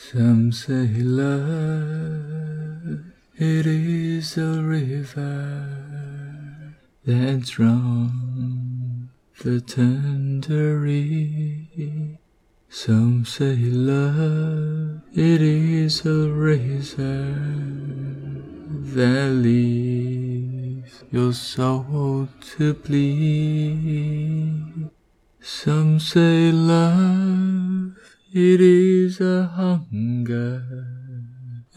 Some say love, it is a river that drowns the tender reed. Some say love, it is a razor that leaves your soul to bleed. Some say love, it is a hunger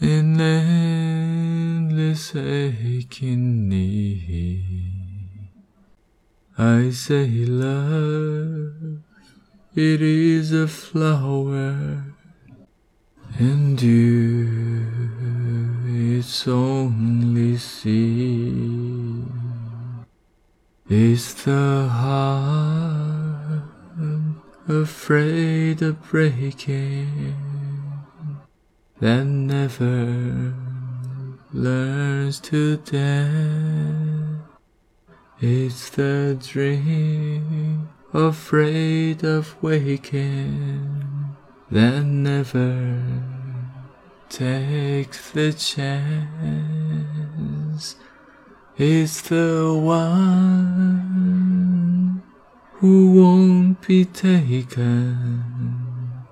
in endless aching need. I say love, it is a flower, and you its only seed. Is the heart afraid of breaking that never learns to dance? It's the dream afraid of waking that never takes the chance. It's the one who won't be taken,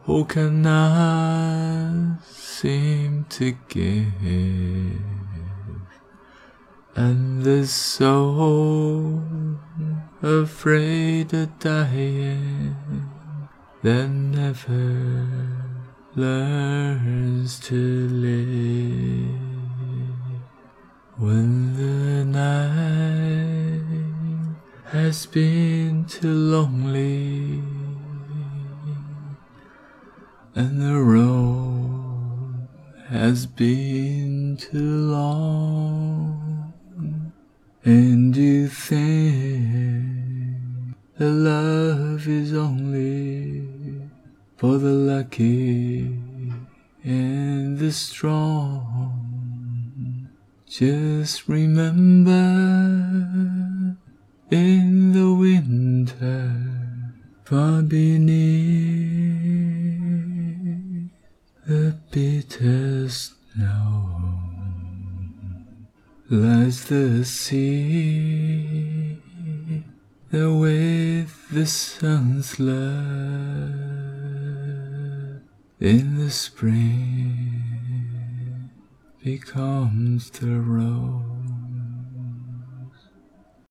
who cannot seem to give, and the soul afraid of dying that never learns to live. When has been too lonely and the road has been too long, and you think that love is only for the lucky and the strong. Just remember in the winter, far beneath the bitter snow, lies the sea that with the sun's love in the spring becomes the rose.